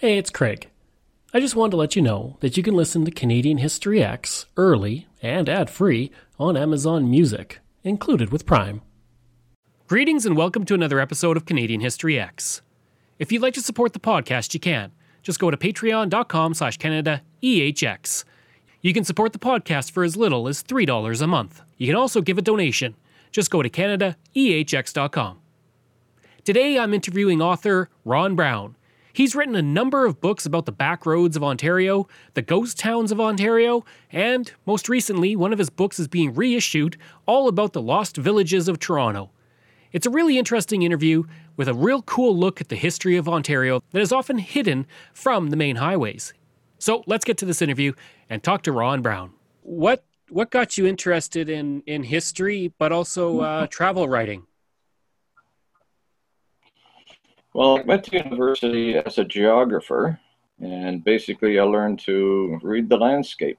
Hey, it's Craig. I just wanted to let you know that you can listen to Canadian History X early and ad free on Amazon Music, included with Prime. Greetings and welcome to another episode of Canadian History X. If you'd like to support the podcast, you can. Just go to patreon.com slash Canada EHX. You can support the podcast for as little as $3 a month. You can also give a donation. Just go to CanadaEHX.com. Today I'm interviewing author Ron Brown. He's written a number of books about the back roads of Ontario, the ghost towns of Ontario, and most recently, one of his books is being reissued all about the lost villages of Toronto. It's a really interesting interview with a real cool look at the history of Ontario that is often hidden from the main highways. So let's get to this interview and talk to Ron Brown. What what got you interested in in history, but also uh, travel writing? Well, I went to university as a geographer, and basically I learned to read the landscape.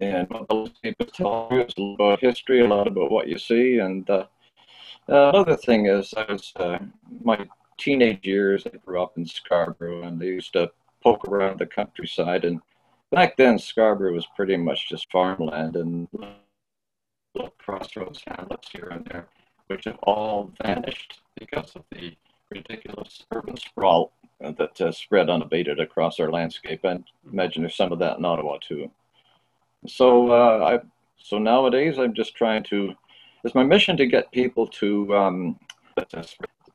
And what the landscape is telling you is a lot about history, a lot about what you see. And uh, another thing is, I was uh, my teenage years. I grew up in Scarborough, and I used to poke around the countryside. And back then, Scarborough was pretty much just farmland and little crossroads hamlets here and there, which have all vanished because of the ridiculous urban sprawl that uh, spread unabated across our landscape. And imagine there's some of that in Ottawa too. So uh, I so nowadays I'm just trying to. It's my mission to get people to um,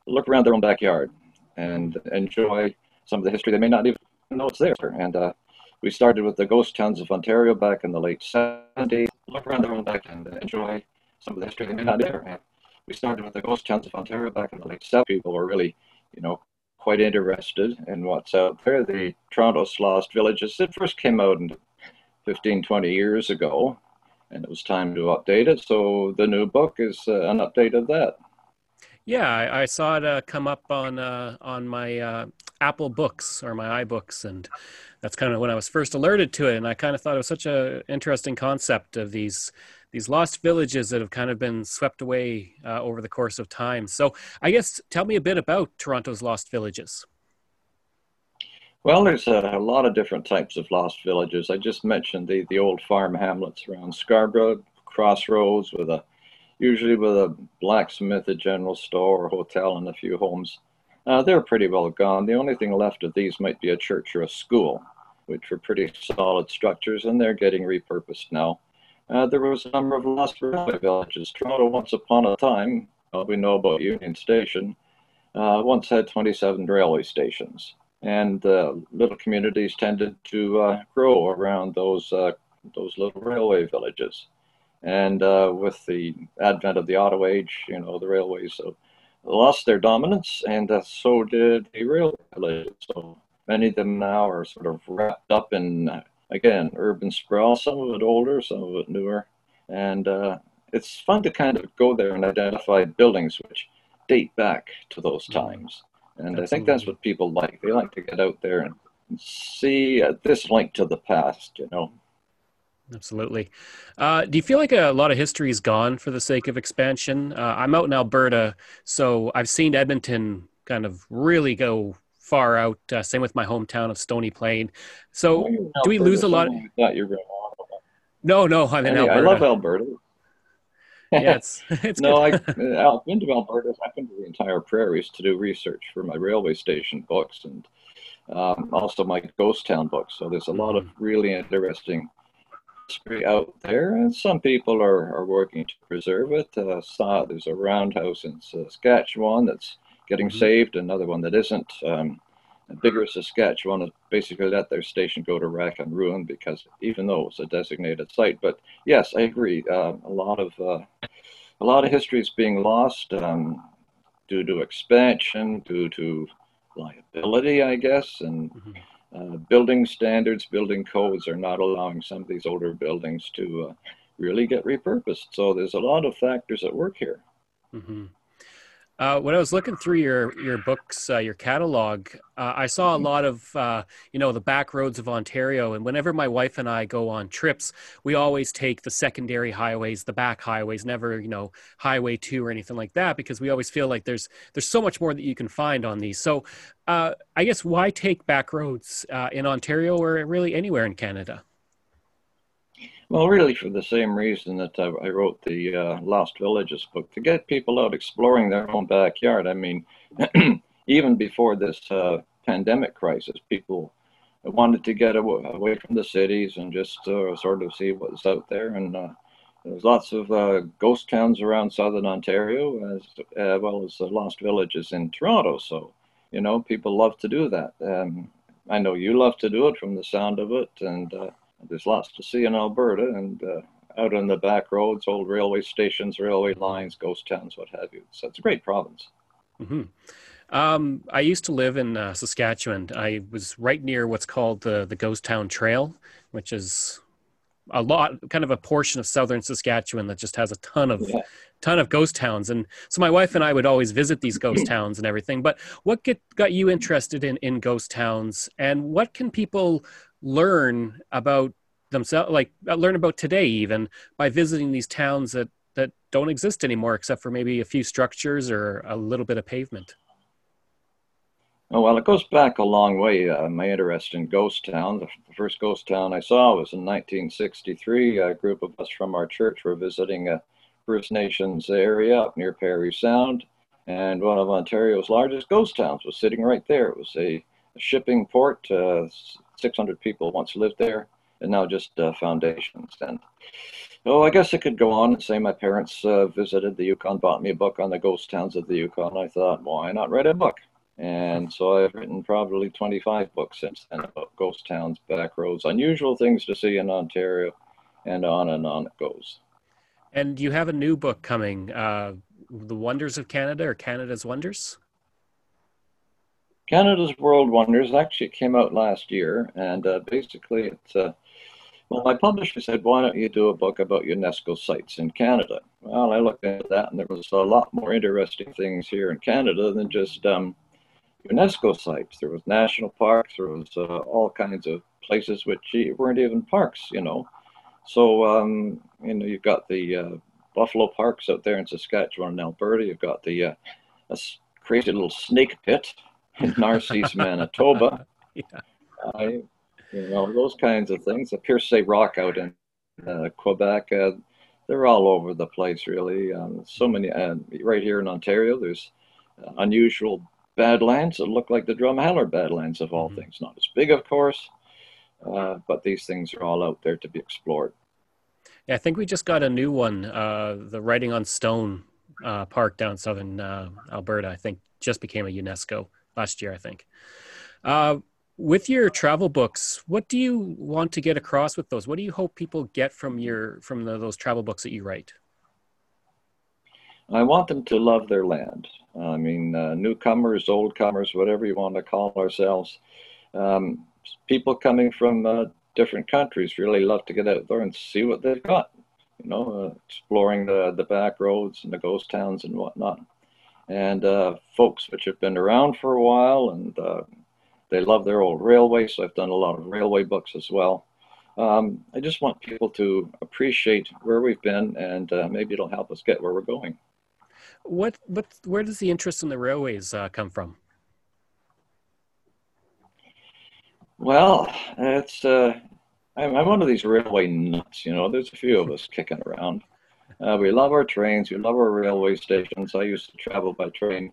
look around their own backyard and enjoy some of the history they may not even know it's there. And uh, we started with the ghost towns of Ontario back in the late 70s. Look around their own backyard and enjoy some of the history they may not know we started with the ghost towns of Ontario back in the late 70s. People were really, you know, quite interested in what's out there. The Toronto's Lost Villages, it first came out in 15, 20 years ago, and it was time to update it. So the new book is uh, an update of that. Yeah, I, I saw it uh, come up on uh, on my uh, Apple Books or my iBooks, and that's kind of when I was first alerted to it. And I kind of thought it was such an interesting concept of these these lost villages that have kind of been swept away uh, over the course of time. So, I guess tell me a bit about Toronto's lost villages. Well, there's a, a, lot of different types of lost villages. I just mentioned the, the old farm hamlets around Scarborough, crossroads with a usually with a blacksmith, a general store, or hotel, and a few homes. Uh, they're pretty well gone. The only thing left of these might be a church or a school, which were pretty solid structures, and they're getting repurposed now. Uh, there was a number of lost railway villages. Toronto, once upon a time, uh, we know about Union Station, uh, once had 27 railway stations. And uh, little communities tended to uh, grow around those, uh, those little railway villages. And with the advent of the auto age, you know, the railways lost their dominance, and so did the railway villages. So many of them now are sort of wrapped up in again, urban sprawl, some of it older, some of it newer. And uh, it's fun to kind of go there and identify buildings which date back to those mm-hmm. times. And Absolutely. I think that's what people like. They like to get out there and see uh, this link to the past, you know. Absolutely. Uh, do you feel like a lot of history is gone for the sake of expansion? Uh, I'm out in Alberta, so I've seen Edmonton kind of really go far out. Uh, same with my hometown of Stony Plain. So do we lose a lot? Of... Thought you were no, no, I'm in hey, Alberta. I love Alberta. yeah, it's, it's no, I, have been to Alberta. I've been to the entire prairies to do research for my railway station books and um, also my ghost town books. So there's a lot of mm-hmm. really interesting history out there, and some people are, are working to preserve it. Uh, saw there's a roundhouse in Saskatchewan that's getting mm-hmm. saved, another one that isn't. Um, Biggar, Saskatchewan has basically let their station go to rack and ruin because even though it's a designated site. But yes, I agree. Uh, a lot of uh, a lot of history is being lost um, due to expansion, due to liability, I guess, and mm-hmm. Uh, building standards, building codes are not allowing some of these older buildings to uh, really get repurposed. So there's a lot of factors at work here. Mm-hmm. Uh, when I was looking through your your books, uh, your catalog, uh, I saw a mm-hmm. lot of uh, you know the back roads of Ontario. And whenever my wife and I go on trips, we always take the secondary highways, the back highways, never you know Highway Two or anything like that, because we always feel like there's there's so much more that you can find on these. So uh, I guess why take back roads uh, in Ontario or really anywhere in Canada? Well, really, for the same reason that I, I wrote the uh, Lost Villages book to get people out exploring their own backyard. I mean, even before this uh, pandemic crisis, people wanted to get away from the cities and just uh, sort of see what's out there. And uh, there's lots of uh, ghost towns around southern Ontario, as uh, well as the Lost Villages in Toronto. So, you know, people love to do that. Um, I know you love to do it from the sound of it, and there's lots to see in Alberta and uh, out on the back roads, old railway stations, railway lines, ghost towns, what have you. So it's a great province. Mm-hmm. Um, I used to live in uh, Saskatchewan. I was right near what's called the the Ghost Town Trail, which is a lot, kind of a portion of southern Saskatchewan that just has a ton of yeah. ton of ghost towns. And so my wife and I would always visit these ghost towns and everything. But what get, got you interested in in ghost towns, and what can people learn about themselves like uh, learn about today even by visiting these towns that that don't exist anymore except for maybe a few structures or a little bit of pavement. Oh well it goes back a long way. Uh, my interest in ghost towns the first ghost town i saw was in 1963 a group of us from our church were visiting a first nations area up near parry sound and one of ontario's largest ghost towns was sitting right there. It was a shipping port uh, 600 people once lived there, and now just uh, foundations. And oh, I guess I could go on and say my parents uh, visited the Yukon, bought me a book on the ghost towns of the Yukon. I thought, why not write a book? And so I've written probably 25 books since then about ghost towns, back roads, unusual things to see in Ontario, and on and on it goes. And you have a new book coming, uh, The Wonders of Canada or Canada's Wonders? Canada's World Wonders actually came out last year, and uh, basically it's uh, well, my publisher said, "Why don't you do a book about UNESCO sites in Canada?" Well, I looked into that, and there was a lot more interesting things here in Canada than just um, UNESCO sites. There was national parks, there was uh, all kinds of places which weren't even parks, you know. So um, you know, you've got the uh, buffalo parks out there in Saskatchewan and Alberta. You've got the uh, crazy little snake pit in Narcisse, Manitoba. yeah. I, you know, those kinds of things. The Percé Rock out in uh, Quebec, uh, they're all over the place, really. Um, so many, uh, right here in Ontario, there's uh, unusual badlands that look like the Drumheller Badlands of all mm-hmm. things. Not as big, of course, uh, but these things are all out there to be explored. Yeah, I think we just got a new one, uh, the Writing on Stone Park down southern Alberta. I think just became a UNESCO last year, I think. Uh, with your travel books, what do you want to get across with those? What do you hope people get from your from the, those travel books that you write? I want them to love their land. I mean, uh, newcomers, old comers, whatever you want to call ourselves. Um, people coming from uh, different countries really love to get out there and see what they've got. You know, uh, exploring the the back roads and the ghost towns and whatnot and uh, folks which have been around for a while and uh, they love their old railway. So I've done a lot of railway books as well. Um, I just want people to appreciate where we've been and uh, maybe it'll help us get where we're going. What, what, where does the interest in the railways uh, come from? Well, it's, uh, I'm, I'm one of these railway nuts, you know, there's a few of us kicking around. Uh, we love our trains. We love our railway stations. I used to travel by train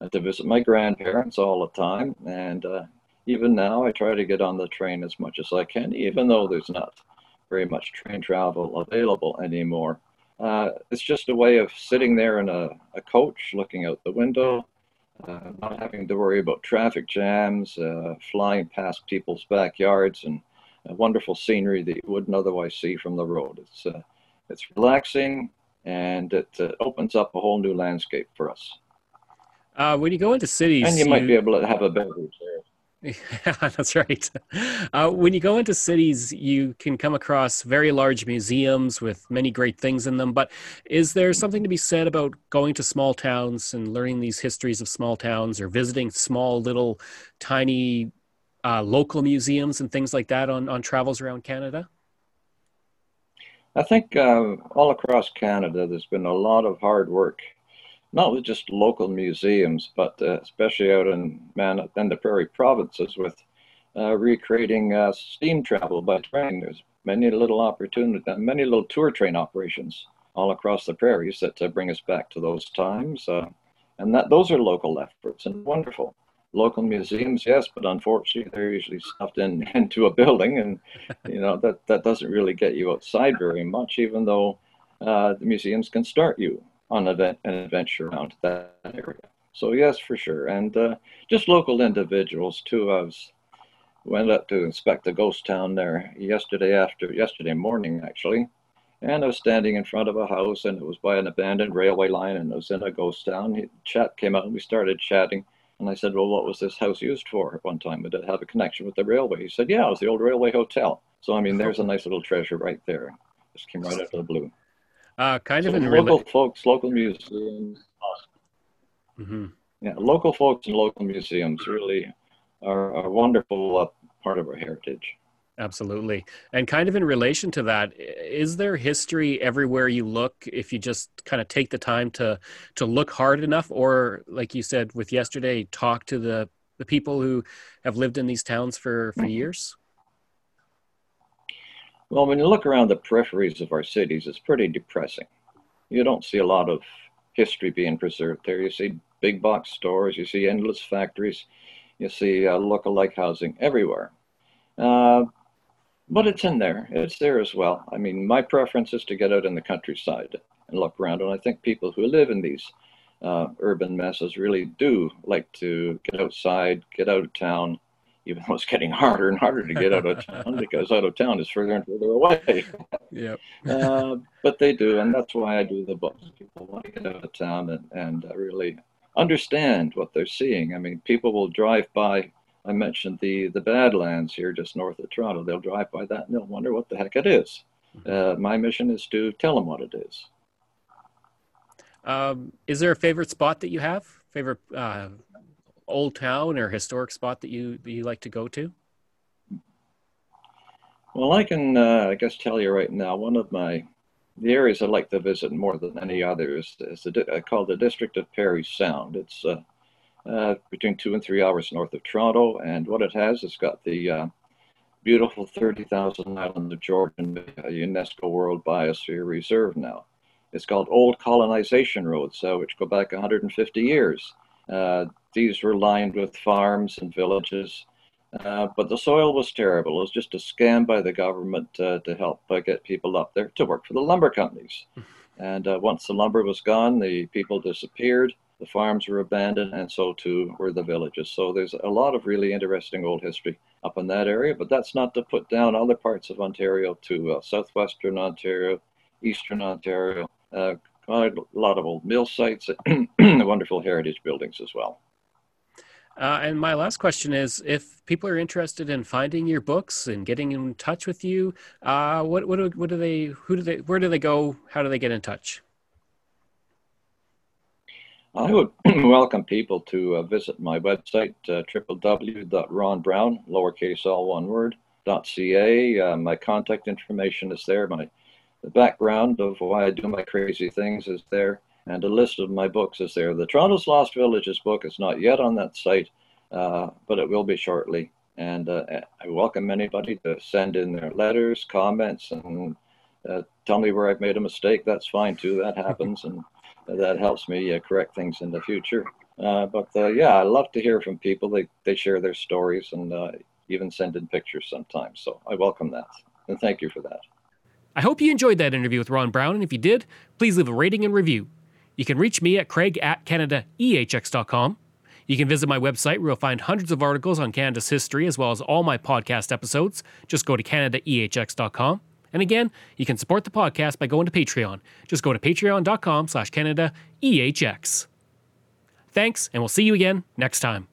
uh, to visit my grandparents all the time. And uh, even now, I try to get on the train as much as I can, even though there's not very much train travel available anymore. Uh, it's just a way of sitting there in a, a coach, looking out the window, uh, not having to worry about traffic jams, uh, flying past people's backyards, and wonderful scenery that you wouldn't otherwise see from the road. It's it's relaxing and it uh, opens up a whole new landscape for us. Uh, when you go into cities, and you, you, might be able to have a beverage there. Yeah, that's right. Uh, when you go into cities, you can come across very large museums with many great things in them. But is there something to be said about going to small towns and learning these histories of small towns or visiting small, little, tiny uh, local museums and things like that on, on travels around Canada? I think uh, all across Canada, there's been a lot of hard work not with just local museums, but uh, especially out in Man and the Prairie provinces with uh, recreating uh, steam travel by train. There's many little opportunities, uh, many little tour train operations all across the prairies that uh, bring us back to those times. And that those are local efforts and wonderful. Local museums, yes, but unfortunately they're usually stuffed in into a building, and you know that that doesn't really get you outside very much. Even though the museums can start you on an adventure around that area. So yes, for sure, and uh, just local individuals too. I was went up to inspect the ghost town there yesterday after yesterday morning actually, and I was standing in front of a house, and it was by an abandoned railway line, and it was in a ghost town. Chat came out, and we started chatting. And I said, "Well, what was this house used for?" At one time, did it have a connection with the railway? He said, "Yeah, it was the old railway hotel." So I mean, there's a nice little treasure right there. Just came right out of the blue. Uh, kind so of in local rela- folks, local museums. Mm-hmm. Yeah, local folks and local museums really are a wonderful uh, part of our heritage. Absolutely. And kind of in relation to that, is there history everywhere you look if you just kind of take the time to to look hard enough or like you said with yesterday, talk to the the people who have lived in these towns for for mm-hmm. years? Well, when you look around the peripheries of our cities, it's pretty depressing. You don't see a lot of history being preserved there. You see big box stores, you see endless factories, you see uh, look-alike housing everywhere. Uh, but it's in there. It's there as well. I mean, my preference is to get out in the countryside and look around. And I think people who live in these uh, urban messes really do like to get outside, get out of town, even though it's getting harder and harder to get out of town because out of town is further and further away. yeah. uh, but they do, and that's why I do the books. People want to get out of town and, and uh, really understand what they're seeing. I mean, people will drive by. I mentioned the the Badlands here, just north of Toronto. They'll drive by that and they'll wonder what the heck it is. Mm-hmm. Uh, my mission is to tell them what it is. Um, is there a favorite spot that you have? Favorite uh, old town or historic spot that you that you like to go to? Well, I can, uh, I guess, tell you right now. One of my the areas I like to visit more than any others is the, uh, called the District of Parry Sound. It's uh, between two and three hours north of Toronto, and what it has, it's got the uh, beautiful 30,000 island of Georgian UNESCO World Biosphere Reserve now. It's called Old Colonization Roads, uh, which go back 150 years. Uh, these were lined with farms and villages, uh, but the soil was terrible. It was just a scam by the government uh, to help uh, get people up there to work for the lumber companies. And uh, once the lumber was gone, the people disappeared, the farms were abandoned, and so too were the villages. So there's a lot of really interesting old history up in that area, but that's not to put down other parts of Ontario to uh, southwestern Ontario, eastern Ontario, uh, a lot of old mill sites, wonderful heritage buildings as well. Uh, and my last question is: If people are interested in finding your books and getting in touch with you, uh, what what what do they? Who do they? Where do they go? How do they get in touch? I would welcome people to uh, visit my website, uh, www.ronbrown, lowercase all one word, .ca. Uh, my contact information is there. My the background of why I do my crazy things is there and a list of my books is there. The Toronto's Lost Villages book is not yet on that site, uh, but it will be shortly. And uh, I welcome anybody to send in their letters, comments, and uh, tell me where I've made a mistake. That's fine too. That happens, and that helps me uh, correct things in the future. Uh, but uh, yeah, I love to hear from people. They they share their stories and even send in pictures sometimes. So I welcome that, and thank you for that. I hope you enjoyed that interview with Ron Brown, and if you did, please leave a rating and review. You can reach me at craig at canadaehx.com. You can visit my website where you'll find hundreds of articles on Canada's history as well as all my podcast episodes. Just go to canadaehx.com. And again, you can support the podcast by going to Patreon. Just go to patreon.com slash canadaehx. Thanks, and we'll see you again next time.